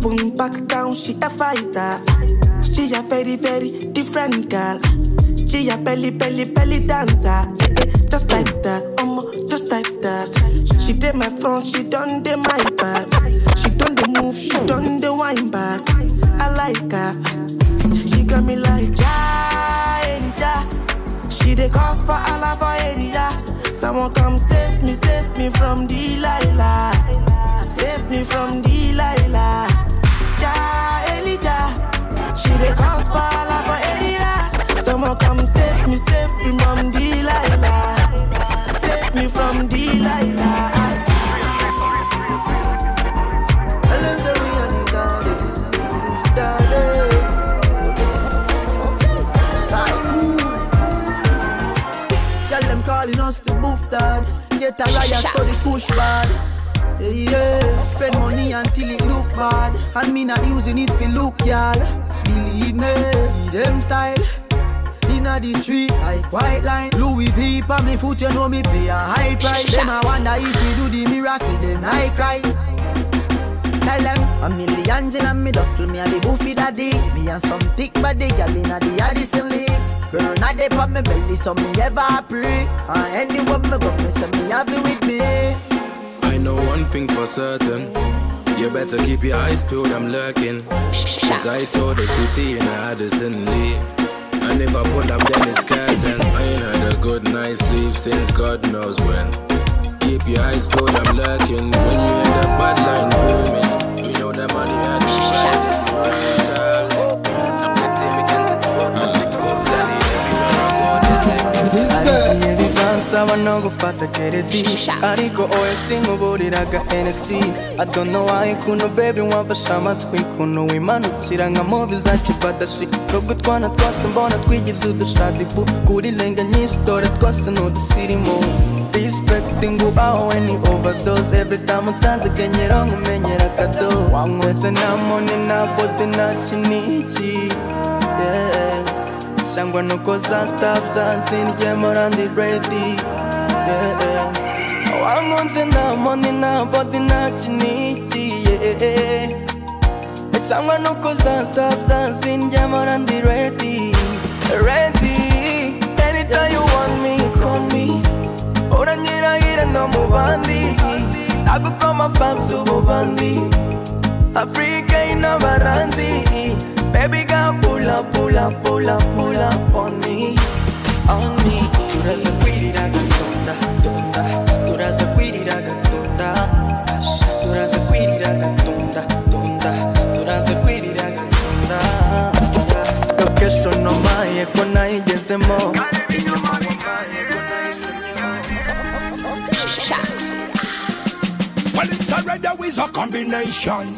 won't back down, she a fighter. She a very, very different girl. She a belly, belly, belly dancer. Eh, eh, just like that, um, just like that. She did my front, she done the my back. She done the move, she done the wine back. I like her. She got me like ja, Elijah. She the cause for Allah for area. Someone come save me, save me from Delilah. Save me from Delilah. She the cause Allah for area. Someone come save me, save me from Delilah. Save me from Delilah. Calling us the booth dad. Get a riot so the push bad. Yeah, yeah. Spend money until it look bad. And me not using it for look, y'all. Believe me, them style. Inna the street like white line. Louis V on me foot, you know me pay a high price. Them I wonder if we do the miracle, then I Christ Tell them a millions in a me duffel Me a the boofy daddy. Me and some thick body gal inna the Addison Lee Burn a dip on me belly so me ever pray. And anywhere me go me say me have it with me. I know one thing for certain. You better keep your eyes peeled, I'm lurking. Cause I told the city in Addison Lee. I never put up Dennis curtain. I ain't had a good night's sleep since God knows when. Keep your eyes peeled, I'm lurking. When you hear the bad line booming, ntabona gufata geredi ariko oya nkuburiraga enesi adono wayi kuntu bebi wafashe amatwi I wimanukira nka mubi za kibadashi nubwo utwana twose mbona twigize udushadibu kuri renga nyinshi dore twose ni udusirimu respecting aho we ni overdose. Every time unsanze nkumenyera akadobo wanywetse nta mone nta bote nta kinigi yeah. I'm gonna cause and stops and sin game around the ready. Yeah. Oh, I'm on the now, money now, but the yeah. I'm gonna cause and stops and sin game around the ready. Ready. Anytime you want me, call me. Ora nyira ira no mu bandi. Nago kama fansu mu bandi. Africa ina. Baby girl, pull up, pull up, pull up, pull up on me, on me. Tú eres la cuiri ragatunda, tunda. Tú eres la cuiri ragatunda, tú eres la cuiri ragatunda, tunda. Tú eres la cuiri ragatunda. Lo que yo no maye con ahí ya se mo. Well, it's already with a combination.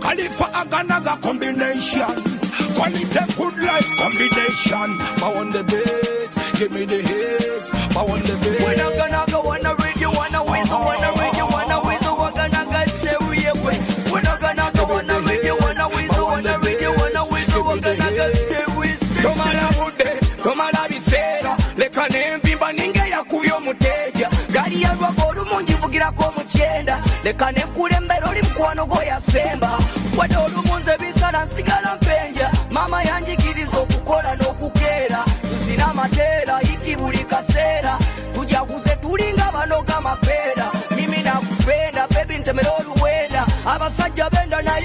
Califa Aganaga combination. Go live them good life combination. I want the bait, give me the hit. I want the bait. When I'm gonna go on a rig, you wanna whistle, wanna. We're gonna get serious. We're not gonna go on a rig, you wanna whistle, wanna rig, you wanna whistle. We're gonna get serious. Tomala mude, tomala biseera, leka n'envimba ninga yakubye omuteeja. Gali yarwako olumugi bugirako omukyenda, leka nekulembera oli mukwano gwe yasemba. Wadde olumunze bisala nsigala mpenya. Maama yanjigiriza okukola n'okukeera tuzina amateera iki buli kaseera tujaguze tulinga banoga mapeera mimi nakupenda bebi ntemera oluwenda abasajja benda naye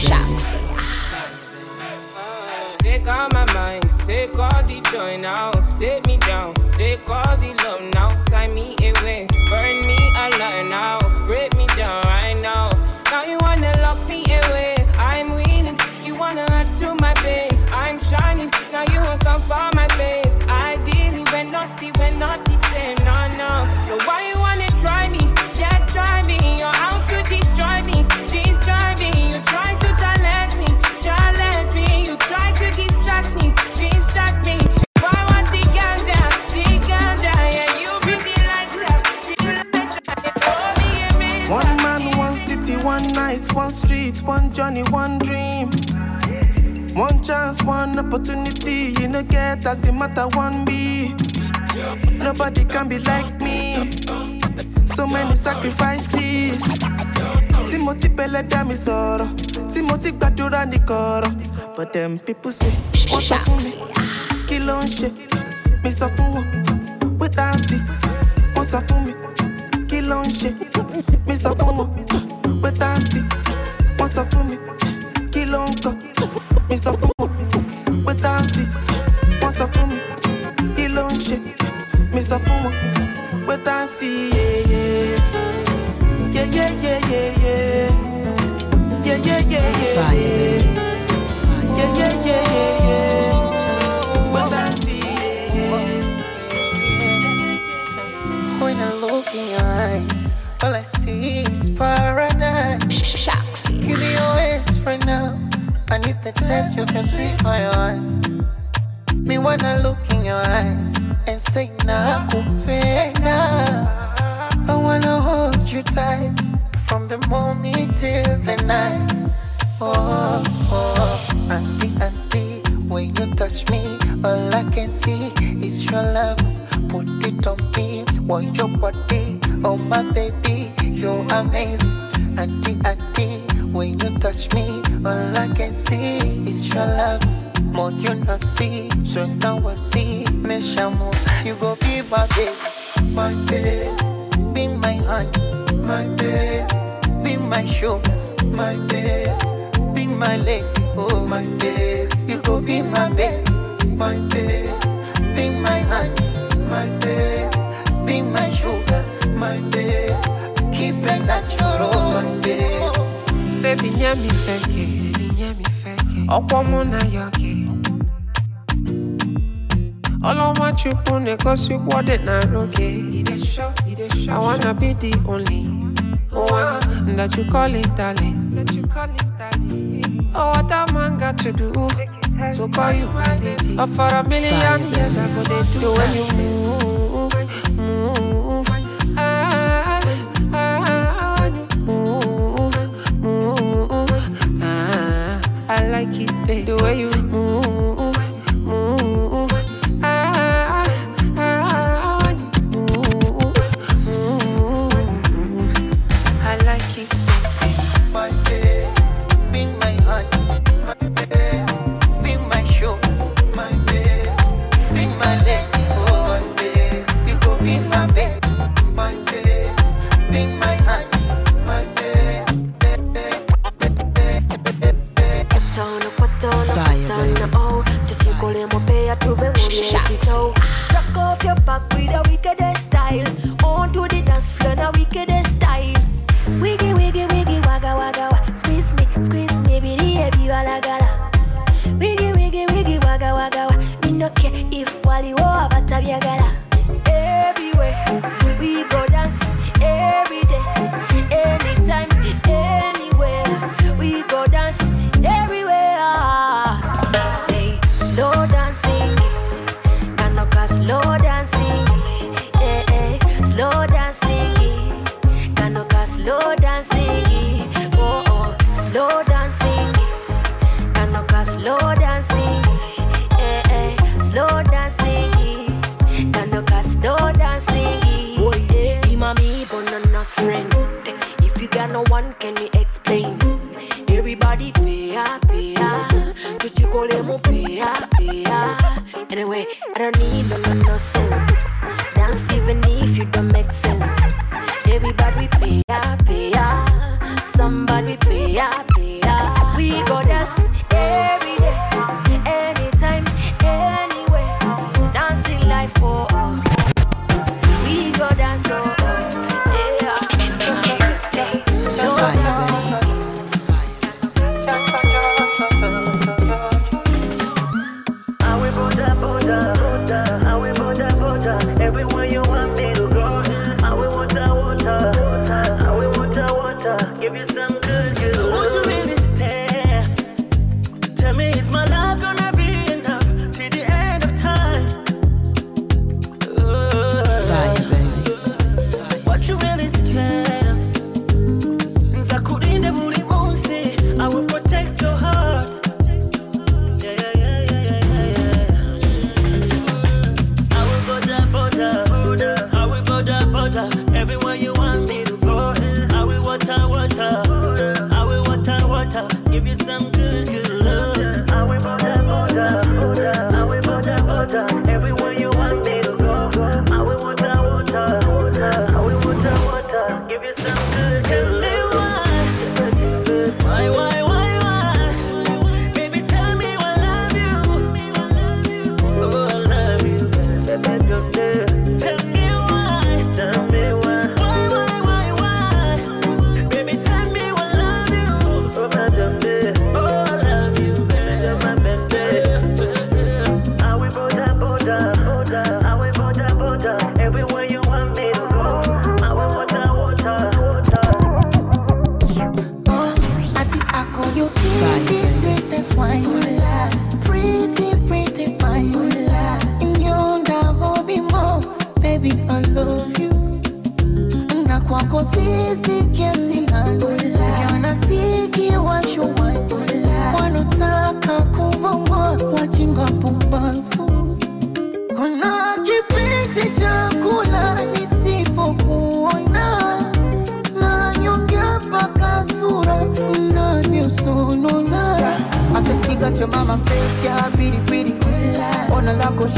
Shocks. Take all my mind, take all the joy now. Take me down, take all the love now. Tie me away, burn me alive now. Break me down right now. Now you one street, one journey, one dream. One chance, one opportunity. You know, get as the matter one be. Nobody can be like me. So many sacrifices. Timothy Beleda mi sọ̀rọ̀. Timothy gbàdúrà ní. But them people say, wọ́n sọ fún mi. Kí ló ń ṣe? Mi sọ fún wọn. Wait and see. me? sọ fún mi. Kí ló ń pé táǹsì wọ́n sọ fún mi kí ló ń kọ? Mi sọ fún wọn pé táǹsì wọ́n sọ fún mi kí ló ń mi sọ fún wọn pé táǹsì yeye yeye yeye yeye. only. Oh, uh, that you call it darling. That you call it darling. Oh, what a man got to do so call you my lady. Oh, for a million years I go to do when you move. no one can me explain. Everybody pay up, pay up. Just you call him, pay up, pay up. Anyway, I don't need no nonsense.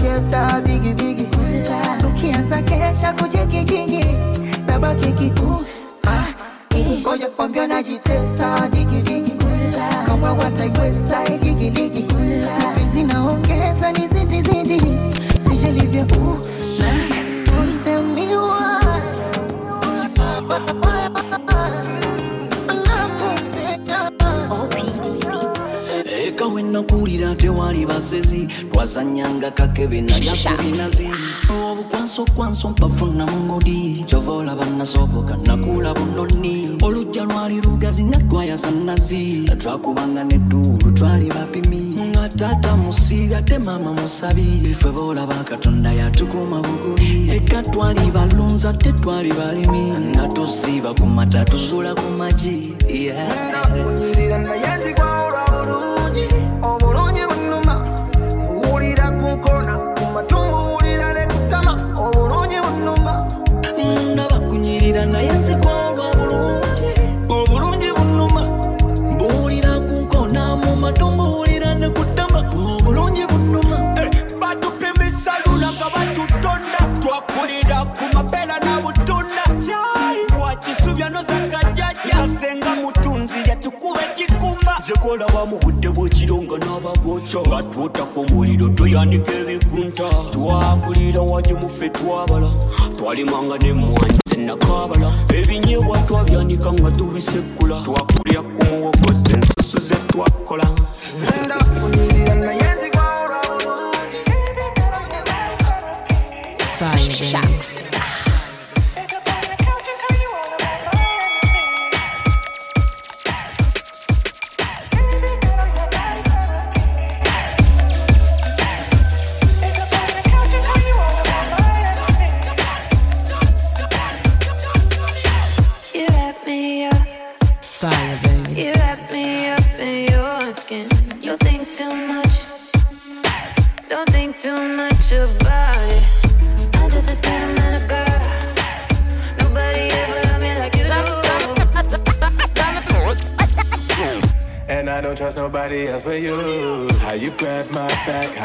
Shefta bigi bigi, tukianza kesha kujigijigi, nabaki kikusi. Ah. Ngoja najitesa digidigi, kama wataiweza digidigi magezi twazanyanga kakebe nayakubinazi obukwanso kwanso mpafuna mungodi kyova olaba nasoboka nakula bunoni olujja lwali lugazi nga twayasa nazi. Twakubanga netuulu twali bapimi. Nga taata musiibi ate maama musabi. Ffe boolaba katonda yatukuma bugubi eka twali balunza te twali balimi. Nga tusiiba ku mata tusula ku magi. Yeah. Kolaba mu budde bwekiro nga n'abagokyo nga twotako muliro toyanika ebikunta twakulira waje muffe twabala twalimanga nemwanyi zenakabala ebinyebwa twabyanika nga tubisekkula twakulira ku muwogo zensusu ze twakola. Fire, baby.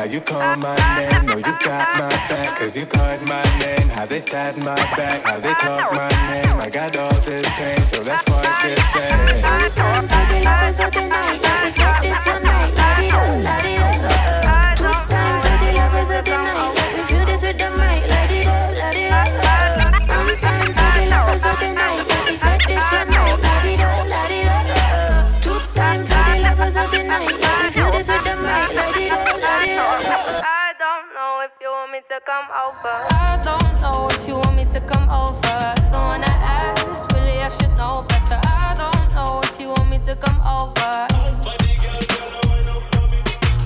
How you call my name. No, you got my back, cause you called my name. How they stab my back, if you want me to come over. I don't know if you want me to come over. Don't wanna ask, really I should know better. I don't know if you want me to come over.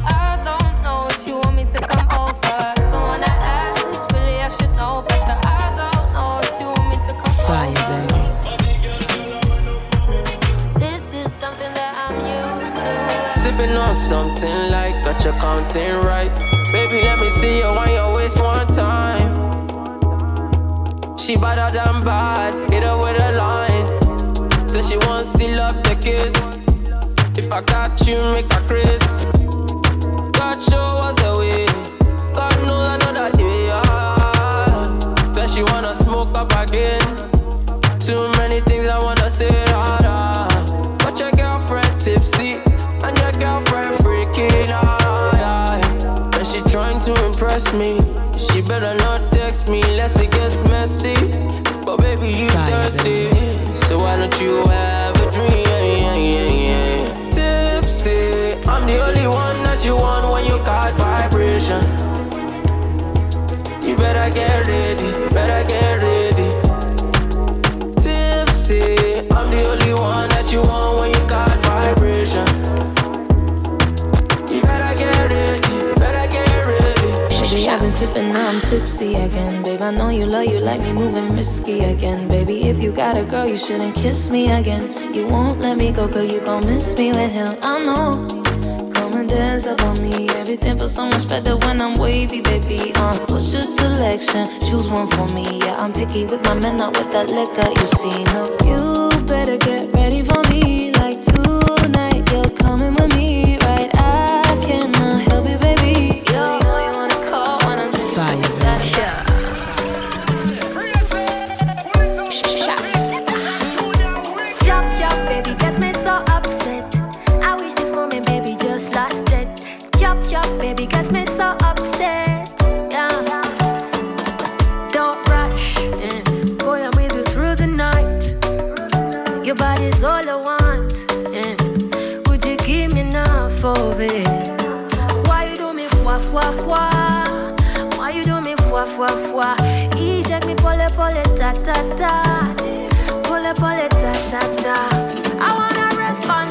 I don't know if you want me to come over. Don't wanna ask, really I should know better. I don't know if you want me to come Fire, baby. This is something that I'm used to. Sipping on something like got your counting right. Baby, let me see you on your waist one time. She better than bad, hit her with a line. Say she wants to love the kiss. If I got you, make a Chris. God show us the way. God knows another day. Ah. Say she wanna smoke up again. Impress me. She better not text me unless it gets messy. But baby, you thirsty. So why don't you have a dream? Tipsy. I'm the only one that you want when you got vibration. You better get ready, better get ready. I'm tipsy again. Babe, I know you love you like me moving risky again. Baby, if you got a girl, you shouldn't kiss me again. You won't let me go, cause you gon' miss me with him. I know. Come and dance up on me. Everything feels so much better when I'm wavy, baby. Uh, what's your selection? Choose one for me. Yeah, I'm picky with my men, not with that liquor you see. No, you better get ready for me. Fwa fwa? E take me pole pole ta ta ta. Ta ta ta. I wanna respond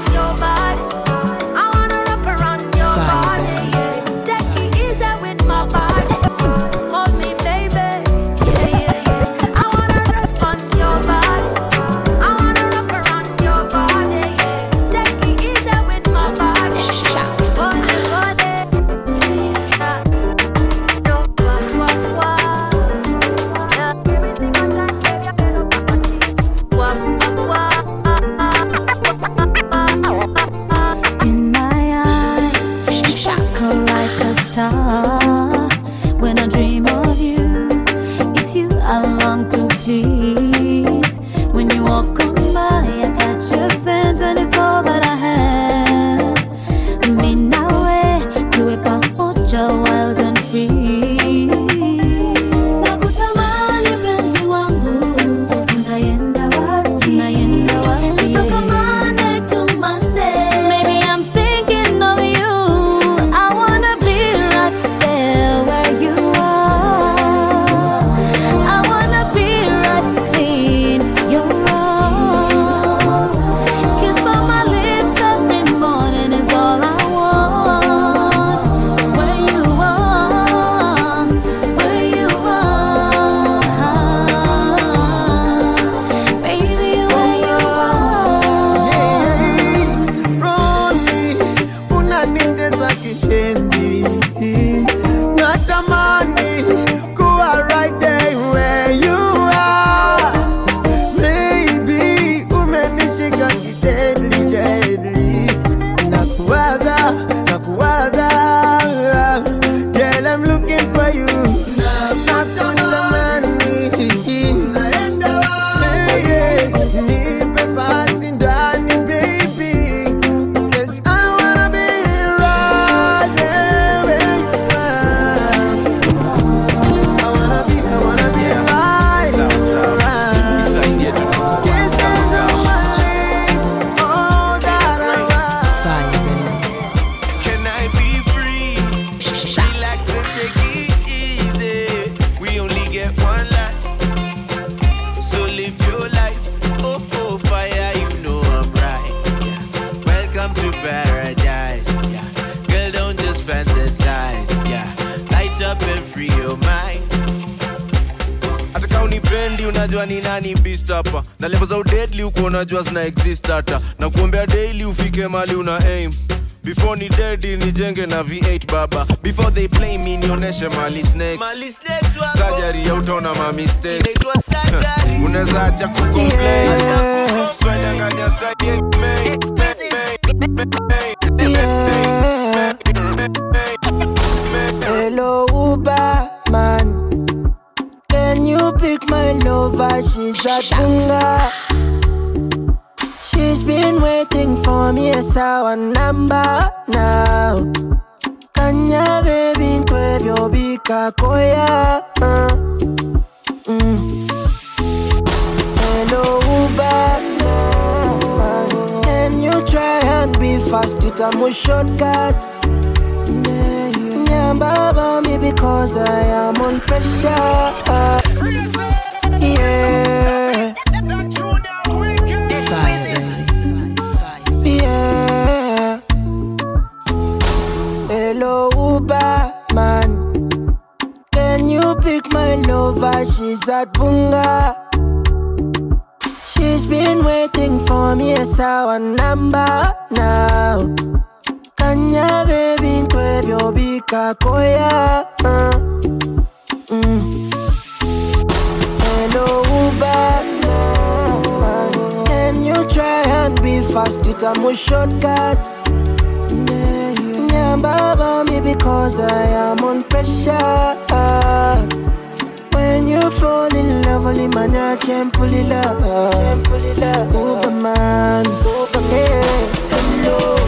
najua zina exist data na kuombea daily ufike mali una aim. Before ni dedi nijenge na v8 baba. Before they play me nionyeshe mali sajari ya utaona ma unaweza acha kukomplainanganya Hello She's been waiting for me, as our number now. Kanya baby, ntwebyo bikakoya. Uh, mm. Hello, Uber. Can you try and be fast? It's a shortcut. Baba me because I am on pressure. Yeah. went over, she's at Bunga. She's been waiting for me, it's our number now. Kanya baby, ntwe byobika koya. Uh, mm. Hello Uber, can you try and be fast? It's a shortcut Baba me because I am on pressure. When you fall in love, only man I can pull it up. Can pull it up. Uberman, Uberman. Hello.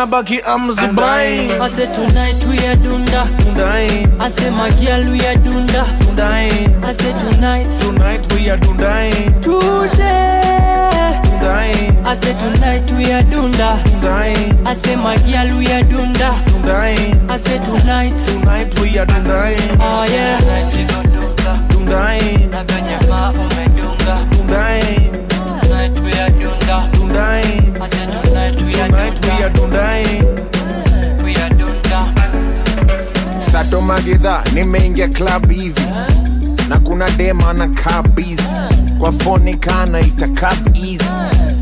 nabaki amzibai ase tonight we are dunda. Dundai ase my girl we dunda. Dundai ase tonight. Tonight we are dundai today. Ase tonight we are dunda. Dundai ase my girl we dunda. Dundai ase tonight. Tonight we are dundai oh yeah. Tonight we go dunda. dundai na satomagidha nimeingia klabu hivi. Na kuna dema na kabizi kwa foni kana itakap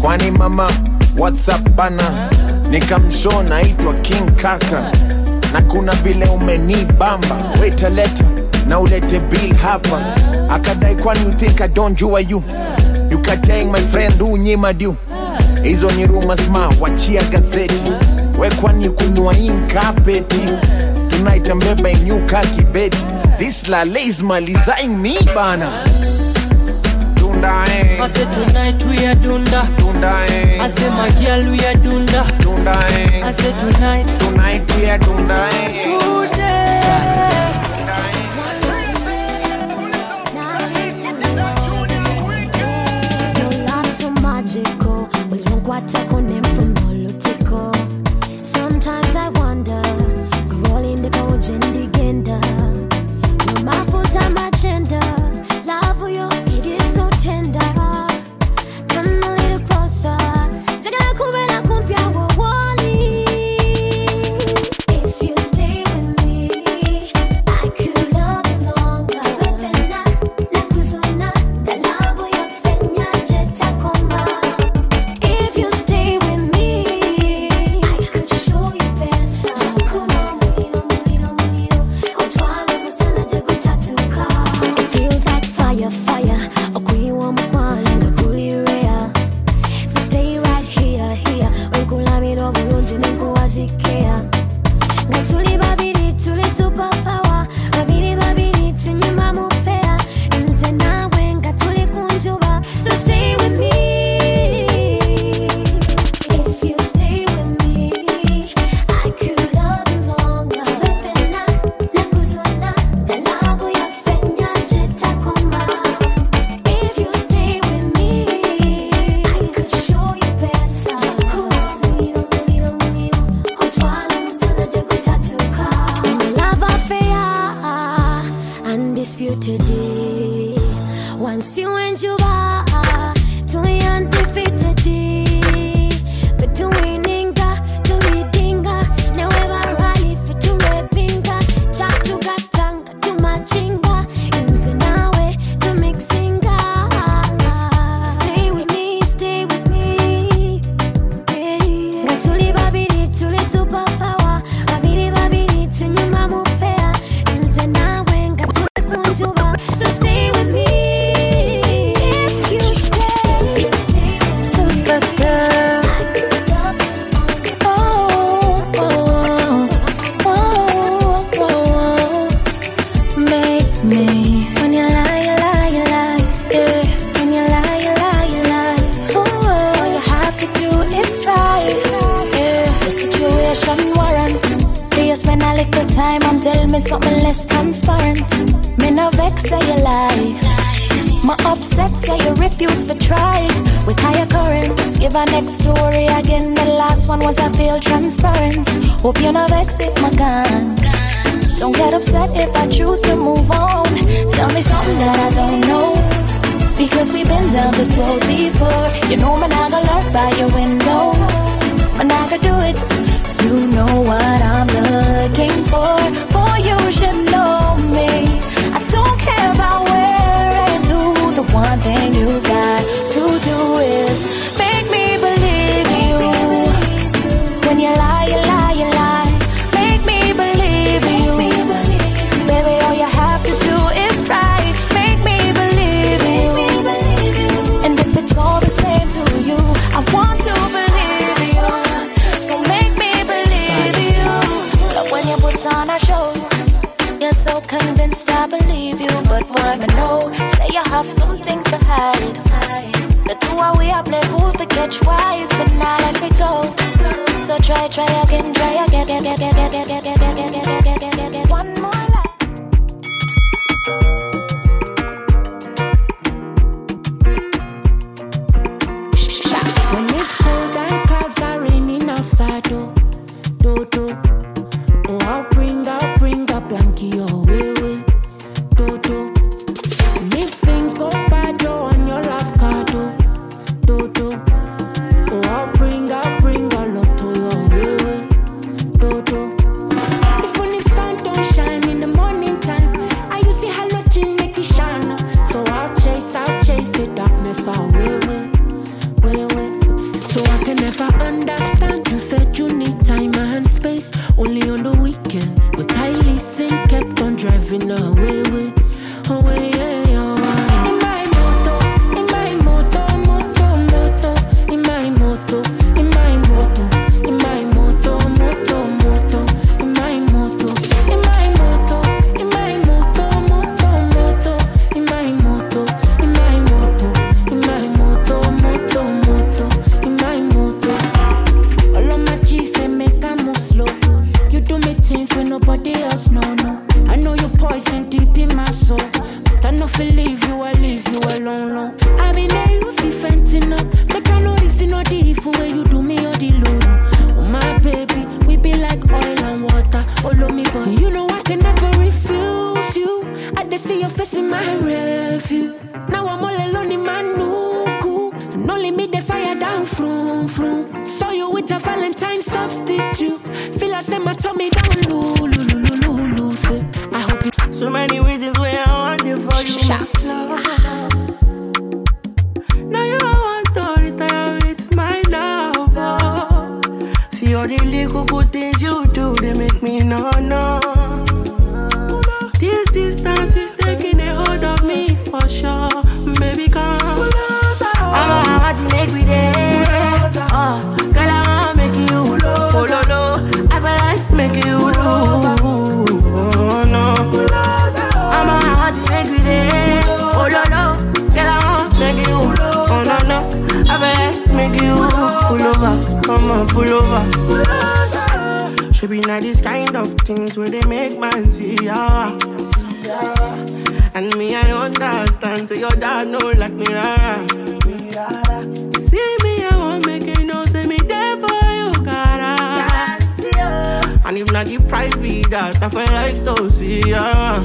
kwani mama whatsapp bana? Nikamsho naitwa king kaka. Na kuna vile umenibamba. Wetaleta na ulete bill hapa. Akadai kwani you think you? Kateng, my friend, unyima due hizo ni ruma sma wachia gazeti wekwani kunywa inkapeti tonight ambeba inyuka kibeti this lale is malizaing me bana Dunda, eh. I say tonight we are dunda. dunda eh. I say my girl we are dunda. dunda eh. I say tonight. Tonight we are dunda. Eh. Sometimes I This kind of things where they make man see ya. And me, I understand. Say your dad know like me, rara. See me, I won't make you know. Say me there for you, cara. Ah. And if not the price be that, I feel like to see ya.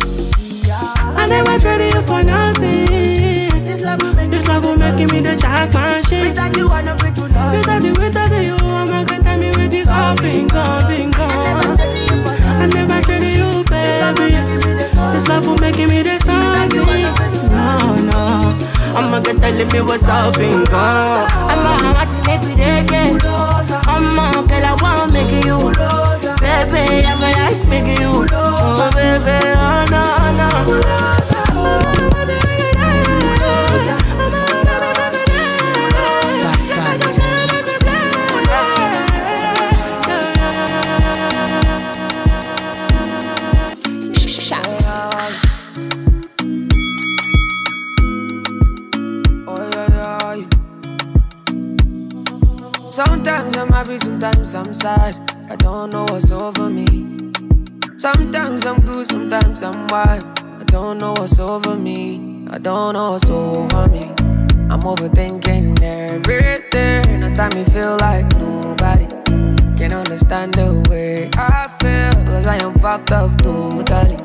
I never traded you for nothing. This love will make, this love will make me the jackman shit. Without you, I know free to love. Without you, you, I'm not gonna me with this all bingo, bingo. I never traded you, baby. This love will make me the. No, no. I'ma get telling me what's up, bingo. I'ma have to make me the girl, I wanna make you. Baby, I feel like making you. Oh, baby, oh, no, no. Sad. I don't know what's over me. Sometimes I'm good, sometimes I'm wild. I don't know what's over me. I don't know what's over me. I'm overthinking everything. At time me feel like nobody can understand the way I feel. Cause I am fucked up totally.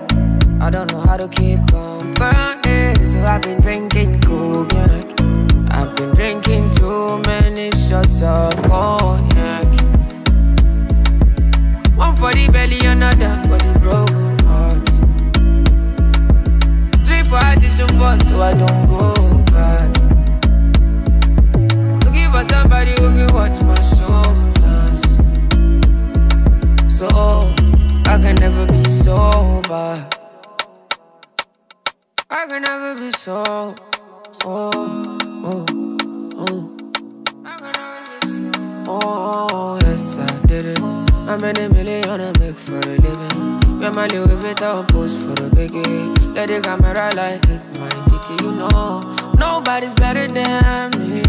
I don't know how to keep company. So I've been drinking cognac. I've been drinking too many shots of cognac. Addition so I don't go back. Looking for somebody who can watch my shoulders. So I can never be sober. I can never be so. Oh, oh, oh. Oh, yes, I did it. I made a million I make for a living. My Louis Vuitton post for the biggie. Let the camera light hit my titty, you know. Nobody's better than me.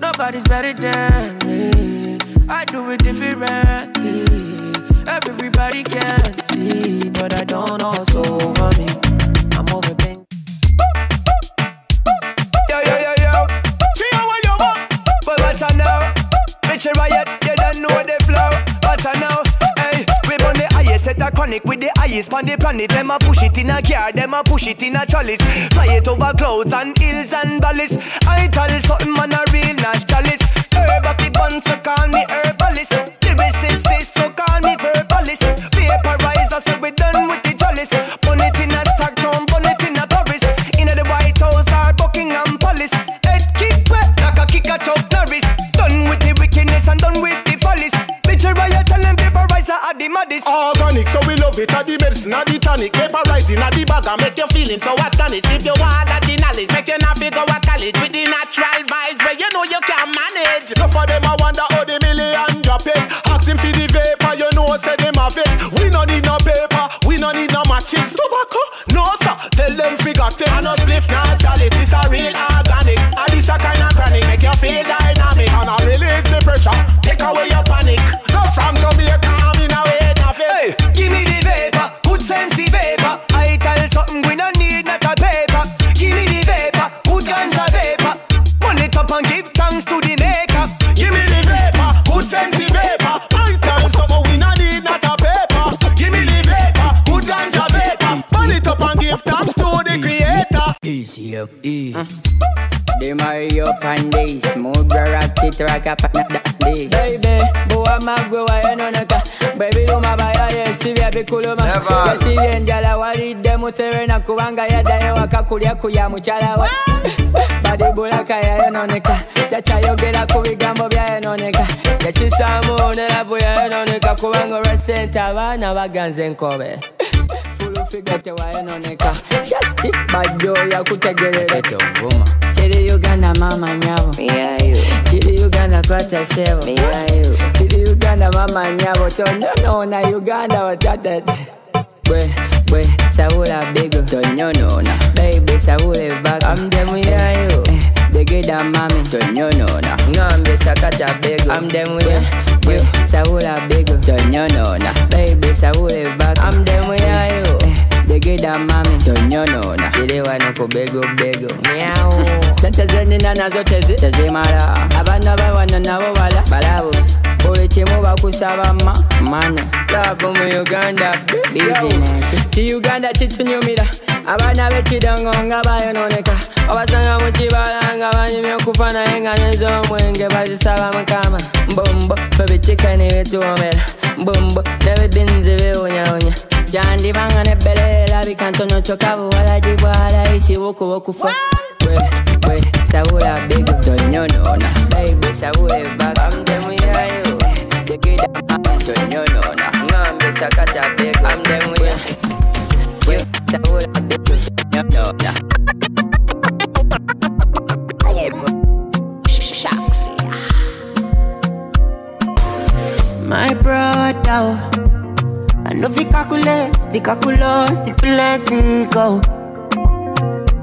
Nobody's better than me. I do it differently. Everybody can see, but I don't what's over me. Chronic with the highest on the planet. Them a push it in a car, them a push it in a trellis. Fly it over clouds and hills and valleys. I tell something man a real naturalist. Herb of the bun, so call me herbalist. Lyricist, this, so call me verbalist. Vaporizer, so with maddest. Organic, so we love it. At the medicine, at the tonic. Vaporizing at the bag and make you feeling so astonished. If you want that the knowledge, make you not figure what college with the natural vibes where you know you can manage. No for them, I wonder how the million drop it. Ask him for the vapor, you know, say them have it. We no need no paper, we no need no matches. Tobacco, no sir, tell them figure it. And no spliff, chalice, this a real organic. And this a kind of chronic, make you feel dynamic. And I release the pressure, take away your the vapor. I tell something we no need not a paper. Give me the vapor, good ganja vapor. Pull it up and give thanks to the maker. Give me the vapor, good the vapor. I tell someone we no need not a paper. Give me the vapor, good ganja vapor. Burn it up and give thanks to the creator. Easy up, easy. They marry up and they smooth the rock it Please. Baby, boa magwe wayanoneka bwebiruma bayayeesi byabikuluma yesibye enjala walidde muserena kubanga yaddayo waka kulya kuya mukyala we badibulaka yayononeka takyayogera ku bigambo byayononeka tekisaamu ne labu yayononeka kubanga olwesente abaana baganze enkobe fulufiga tewayononeka Just it. Bajjo yakutegerera tonguma Chiri Uganda mama nyabo. Chiri Uganda kwata sebo Chiri Uganda mama nyabo. Tonyonona Uganda watatet Bwe, bwe, sawula bigo. Tonyonona Baby sawule vaka Amdemu yayo Degeda eh, mami Tonyonona Ngambe sakata bigo. Amdemu ya Bwe, sawula bigo. Tonyonona Baby sawule vaka Amdemu yayo Degeda mami. Tonyonona. Ile wano kubego bego Miau. Sente zenina nazo tezi tezimala Abana bawano nabo bala balabo buli kimu bakusaba ma mana. Labo mu uganda ki uganda kitunyumira abaana b'ekidongo nga bayononeka. Obasanga mu kibala nga banyumya okufa naye nga nez'omwenge bazisaba mukama. Mbombo fe bitikani bituwomera mbombo nebibinzi biwunyawunya gyandibanga nebbere erabika ntono kyokka buwalagi bwalayisi bukuba okufa bwe bwe sabula calculus, the oh. plenty go.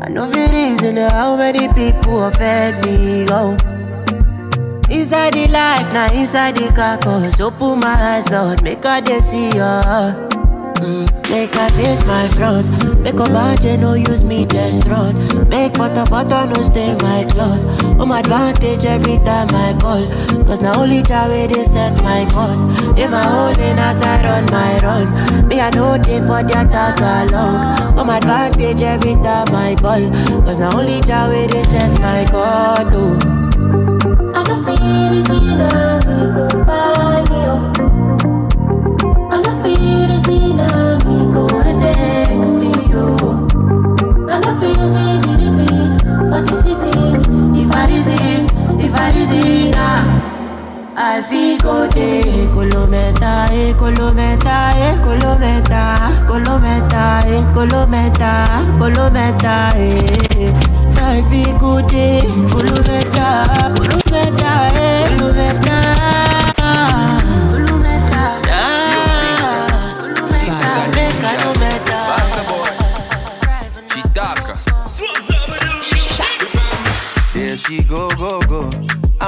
I know fi reason how many people offend me go. Inside the life, now inside the carcass, open my eyes, Lord, make I dey see ya. Make I face my front, make a budget no use me just run. Make butter butter no stain my clothes. Home advantage every time I ball, cause now only Jah way they set my cause. In my holding as I run my run, me I know they for the attack along. Home advantage every time I ball, cause now only Jah way they set my cause. Oh. I don't feel this either, we go by me, oh. Season. If I ah. Feel go day, kolometa, eh, kolometa,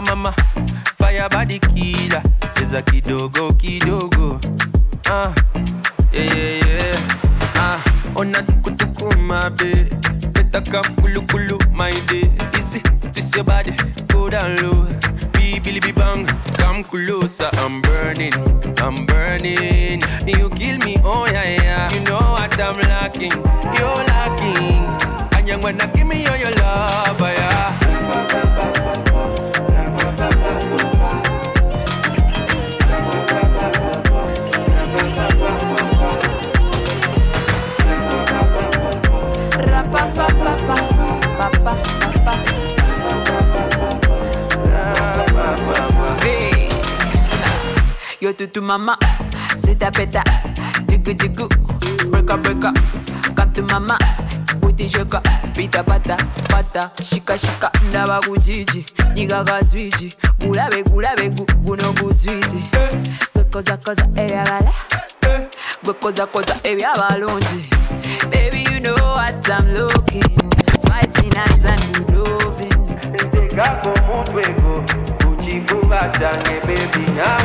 Mama, fire body killer. There's a kidogo, kidogo. Ah, yeah, yeah, yeah. Ah, ona tuku tuku, my babe. Better come kulu kulu, my day. Easy, twist your body, go down low. Billy be bang, come closer. I'm burning, I'm burning. You kill me, oh yeah, yeah, you know what I'm lacking, you're lacking. And you wanna give me all your love, oh yeah. Yo tutu mama, c'est ta peta, dugu dugu, break up break up, come to mama, uti shaka, pita pata pata, shika shika, ndaba kujiji, nyiga kazwiji, gulabe gulabe gu, guno guzwiti, gwekoza koza ebyagala, gwekoza koza ebyabalungi, Jack, Jack, baby, yeah.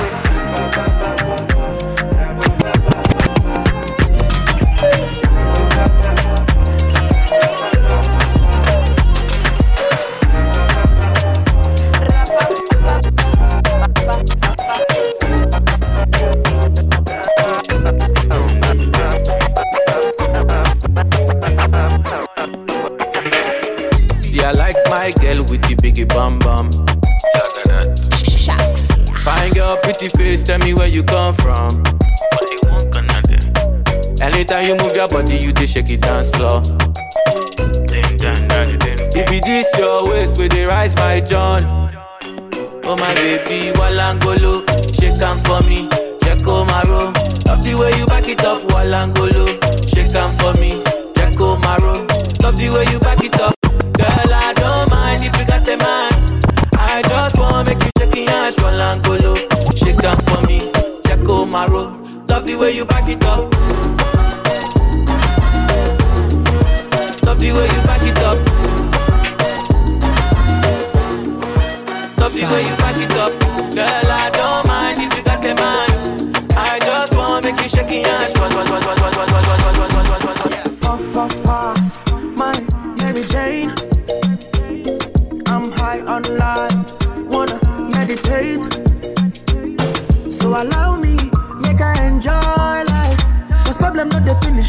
Tell me where you come from. Anytime you move your body, you just shake it dance floor. If it this your waist, where they rise my John. Oh my baby, Walangolo, shake am for me, Jacko Maro. Love the way you back it up, Walangolo, shake am for me, Jacko Maro. Love the way you back it up, girl. I don't mind if you got a man. I just wanna make you shake your ass, Walangolo, the way you back it up. Love the way you back it up. Love the way you back it up. Girl, I don't mind if you got a man. I just wanna make you shake your ass. One, one, one,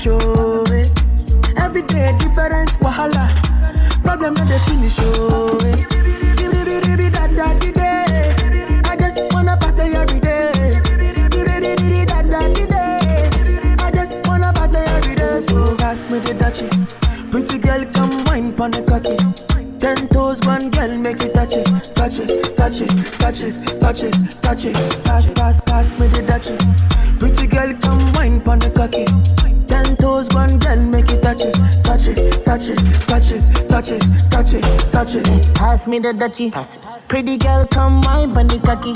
oh. eh. Every day different wahala. Problem not the finish, di, day. I just wanna party every day. I just wanna party every day. Pass me the. Pretty girl, come wine pon the cocky. Ten toes, one girl, make it touch it, touch it, touch it, touch it, touch it, touch it. Pass, pass, pass me the dutchie. Pretty girl, come touch it, touch it, touch it. Pass me the dutchie. Pretty girl, come wine pon the cocky.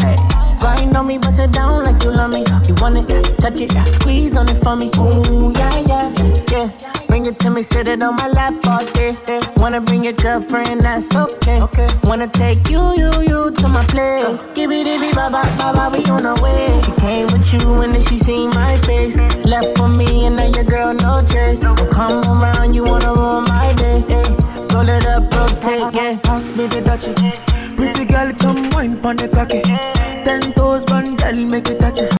Grind on me, bust it down like you love me. You want it, touch it, squeeze on it for me. Ooh, yeah, yeah, yeah. Bring it to me, sit it on my lap all day. day. Wanna bring your girlfriend, that's okay. okay. Wanna take you, you, you to my place. Give it, give it, baba, baba, we on our way. She came with you and then she seen my face. Left for me and now your girl no trace. Don't come around, you wanna ruin my day. Roll it up, rotate, yeah. Pass me the dutchie. Pretty girl, come wine pon the cocky. Ten toes, one girl, make it touch it.